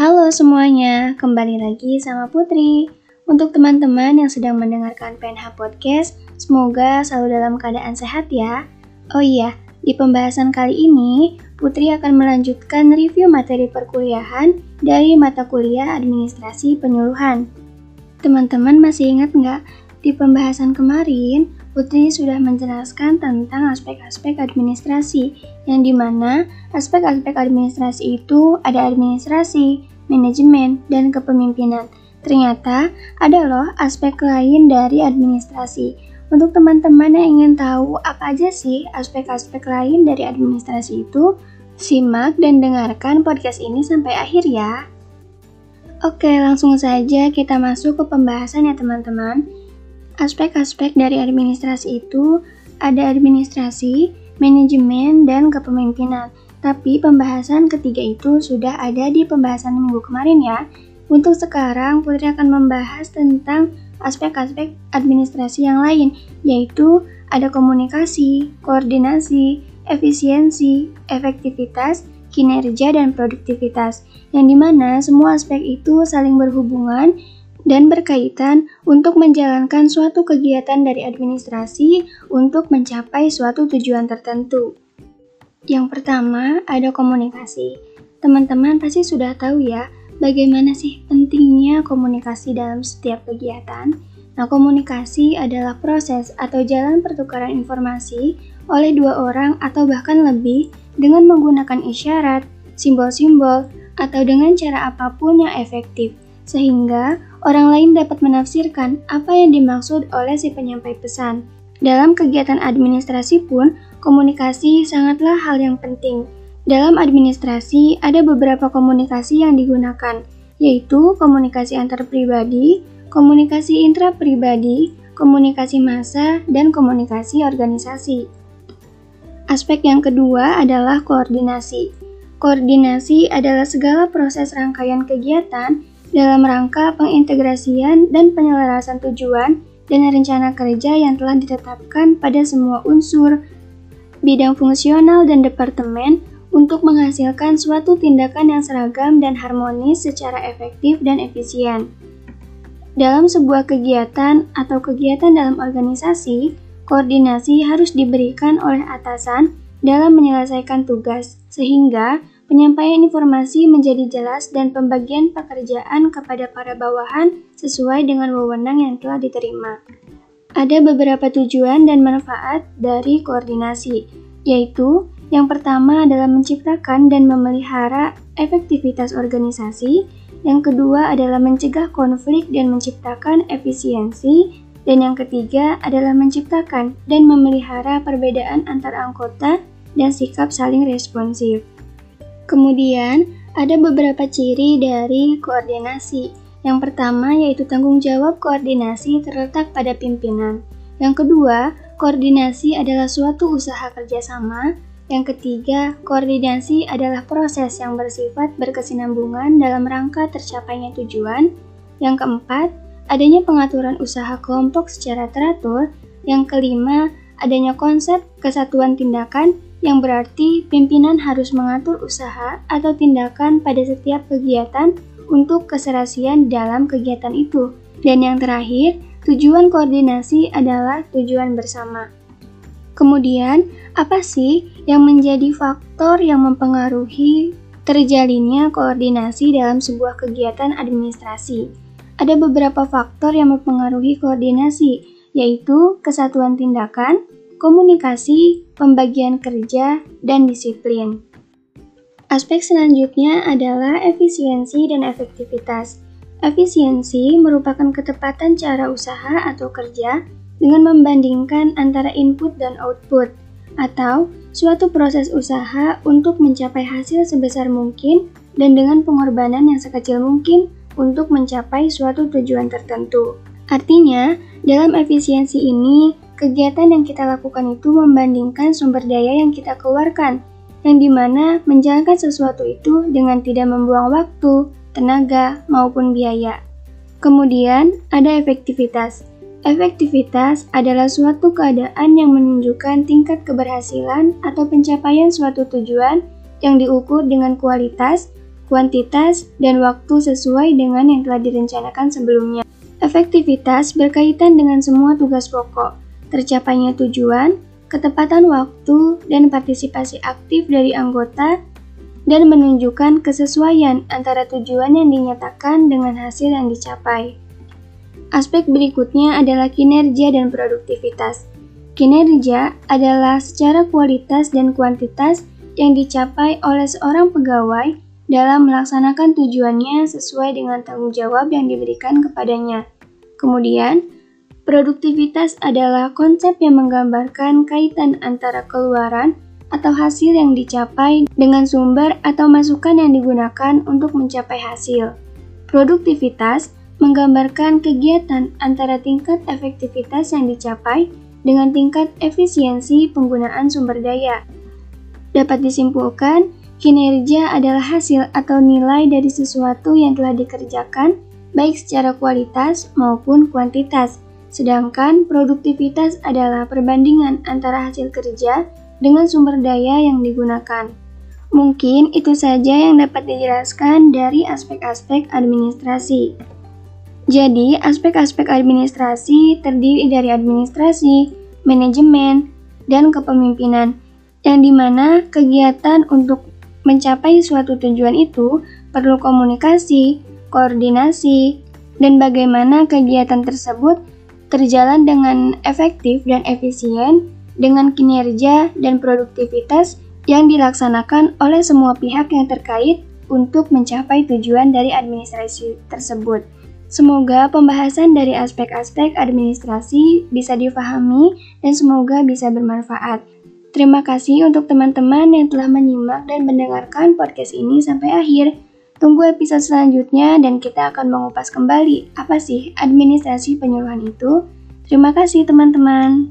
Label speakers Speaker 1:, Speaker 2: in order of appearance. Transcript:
Speaker 1: Halo semuanya, kembali lagi sama Putri. Untuk teman-teman yang sedang mendengarkan PNH Podcast, semoga selalu dalam keadaan sehat ya. Oh iya, di pembahasan kali ini, Putri akan melanjutkan review materi perkuliahan dari mata kuliah Administrasi Penyuluhan. Teman-teman masih ingat nggak, di pembahasan kemarin, Putri sudah menjelaskan tentang aspek-aspek administrasi, yang di mana aspek-aspek administrasi itu ada administrasi, manajemen, dan kepemimpinan. Ternyata ada loh aspek lain dari administrasi. Untuk teman-teman yang ingin tahu apa aja sih aspek-aspek lain dari administrasi itu, simak dan dengarkan podcast ini sampai akhir ya. Oke, langsung saja kita masuk ke pembahasan ya teman-teman. Aspek-aspek dari administrasi itu ada administrasi, manajemen, dan kepemimpinan. Tapi pembahasan ketiga itu sudah ada di pembahasan minggu kemarin ya. Untuk sekarang, Putri akan membahas tentang aspek-aspek administrasi yang lain, yaitu ada komunikasi, koordinasi, efisiensi, efektivitas, kinerja, dan produktivitas, yang di mana semua aspek itu saling berhubungan dan berkaitan untuk menjalankan suatu kegiatan dari administrasi untuk mencapai suatu tujuan tertentu. Yang pertama, ada komunikasi. Teman-teman pasti sudah tahu ya, bagaimana sih pentingnya komunikasi dalam setiap kegiatan. Nah, komunikasi adalah proses atau jalan pertukaran informasi oleh dua orang atau bahkan lebih dengan menggunakan isyarat, simbol-simbol, atau dengan cara apa pun yang efektif sehingga orang lain dapat menafsirkan apa yang dimaksud oleh si penyampai pesan. Dalam kegiatan administrasi pun, komunikasi sangatlah hal yang penting. Dalam administrasi, ada beberapa komunikasi yang digunakan, yaitu komunikasi antar pribadi, komunikasi intrapribadi, komunikasi massa, dan komunikasi organisasi. Aspek yang kedua adalah koordinasi. Koordinasi adalah segala proses rangkaian kegiatan dalam rangka pengintegrasian dan penyelarasan tujuan dan rencana kerja yang telah ditetapkan pada semua unsur, bidang fungsional dan departemen untuk menghasilkan suatu tindakan yang seragam dan harmonis secara efektif dan efisien. Dalam sebuah kegiatan atau kegiatan dalam organisasi, koordinasi harus diberikan oleh atasan dalam menyelesaikan tugas, sehingga Penyampaian informasi menjadi jelas dan pembagian pekerjaan kepada para bawahan sesuai dengan wewenang yang telah diterima. Ada beberapa tujuan dan manfaat dari koordinasi, yaitu yang pertama adalah menciptakan dan memelihara efektivitas organisasi, yang kedua adalah mencegah konflik dan menciptakan efisiensi, dan yang ketiga adalah menciptakan dan memelihara perbedaan antar anggota dan sikap saling responsif. Kemudian, ada beberapa ciri dari koordinasi. Yang pertama yaitu tanggung jawab koordinasi terletak pada pimpinan. Yang kedua, koordinasi adalah suatu usaha kerjasama. Yang ketiga, koordinasi adalah proses yang bersifat berkesinambungan dalam rangka tercapainya tujuan. Yang keempat, adanya pengaturan usaha kelompok secara teratur. Yang kelima, adanya konsep kesatuan tindakan yang berarti pimpinan harus mengatur usaha atau tindakan pada setiap kegiatan untuk keserasian dalam kegiatan itu. Dan yang terakhir, tujuan koordinasi adalah tujuan bersama. Kemudian, apa sih yang menjadi faktor yang mempengaruhi terjalinnya koordinasi dalam sebuah kegiatan administrasi? Ada beberapa faktor yang mempengaruhi koordinasi, yaitu kesatuan tindakan, komunikasi, pembagian kerja, dan disiplin. Aspek selanjutnya adalah efisiensi dan efektivitas. Efisiensi merupakan ketepatan cara usaha atau kerja dengan membandingkan antara input dan output, atau suatu proses usaha untuk mencapai hasil sebesar mungkin dan dengan pengorbanan yang sekecil mungkin untuk mencapai suatu tujuan tertentu. Artinya, dalam efisiensi ini, Kegiatan yang kita lakukan itu membandingkan sumber daya yang kita keluarkan, yang di mana menjalankan sesuatu itu dengan tidak membuang waktu, tenaga, maupun biaya. Kemudian, ada efektivitas. Efektivitas adalah suatu keadaan yang menunjukkan tingkat keberhasilan atau pencapaian suatu tujuan yang diukur dengan kualitas, kuantitas, dan waktu sesuai dengan yang telah direncanakan sebelumnya. Efektivitas berkaitan dengan semua tugas pokok, tercapainya tujuan, ketepatan waktu, dan partisipasi aktif dari anggota, dan menunjukkan kesesuaian antara tujuan yang dinyatakan dengan hasil yang dicapai. Aspek berikutnya adalah kinerja dan produktivitas. Kinerja adalah secara kualitas dan kuantitas yang dicapai oleh seorang pegawai dalam melaksanakan tujuannya sesuai dengan tanggung jawab yang diberikan kepadanya. Kemudian, produktivitas adalah konsep yang menggambarkan kaitan antara keluaran atau hasil yang dicapai dengan sumber atau masukan yang digunakan untuk mencapai hasil. Produktivitas menggambarkan kegiatan antara tingkat efektivitas yang dicapai dengan tingkat efisiensi penggunaan sumber daya. Dapat disimpulkan, Kinerja adalah hasil atau nilai dari sesuatu yang telah dikerjakan, baik secara kualitas maupun kuantitas. Sedangkan produktivitas adalah perbandingan antara hasil kerja dengan sumber daya yang digunakan. Mungkin itu saja yang dapat dijelaskan dari aspek-aspek administrasi. Jadi, aspek-aspek administrasi terdiri dari administrasi, manajemen, dan kepemimpinan, yang di mana kegiatan untuk Mencapai suatu tujuan itu perlu komunikasi, koordinasi, dan bagaimana kegiatan tersebut terjalan dengan efektif dan efisien dengan kinerja dan produktivitas yang dilaksanakan oleh semua pihak yang terkait untuk mencapai tujuan dari administrasi tersebut. Semoga pembahasan dari aspek-aspek administrasi bisa difahami dan semoga bisa bermanfaat. Terima kasih untuk teman-teman yang telah menyimak dan mendengarkan podcast ini sampai akhir. Tunggu episode selanjutnya dan kita akan mengupas kembali apa sih administrasi penyuluhan itu. Terima kasih teman-teman.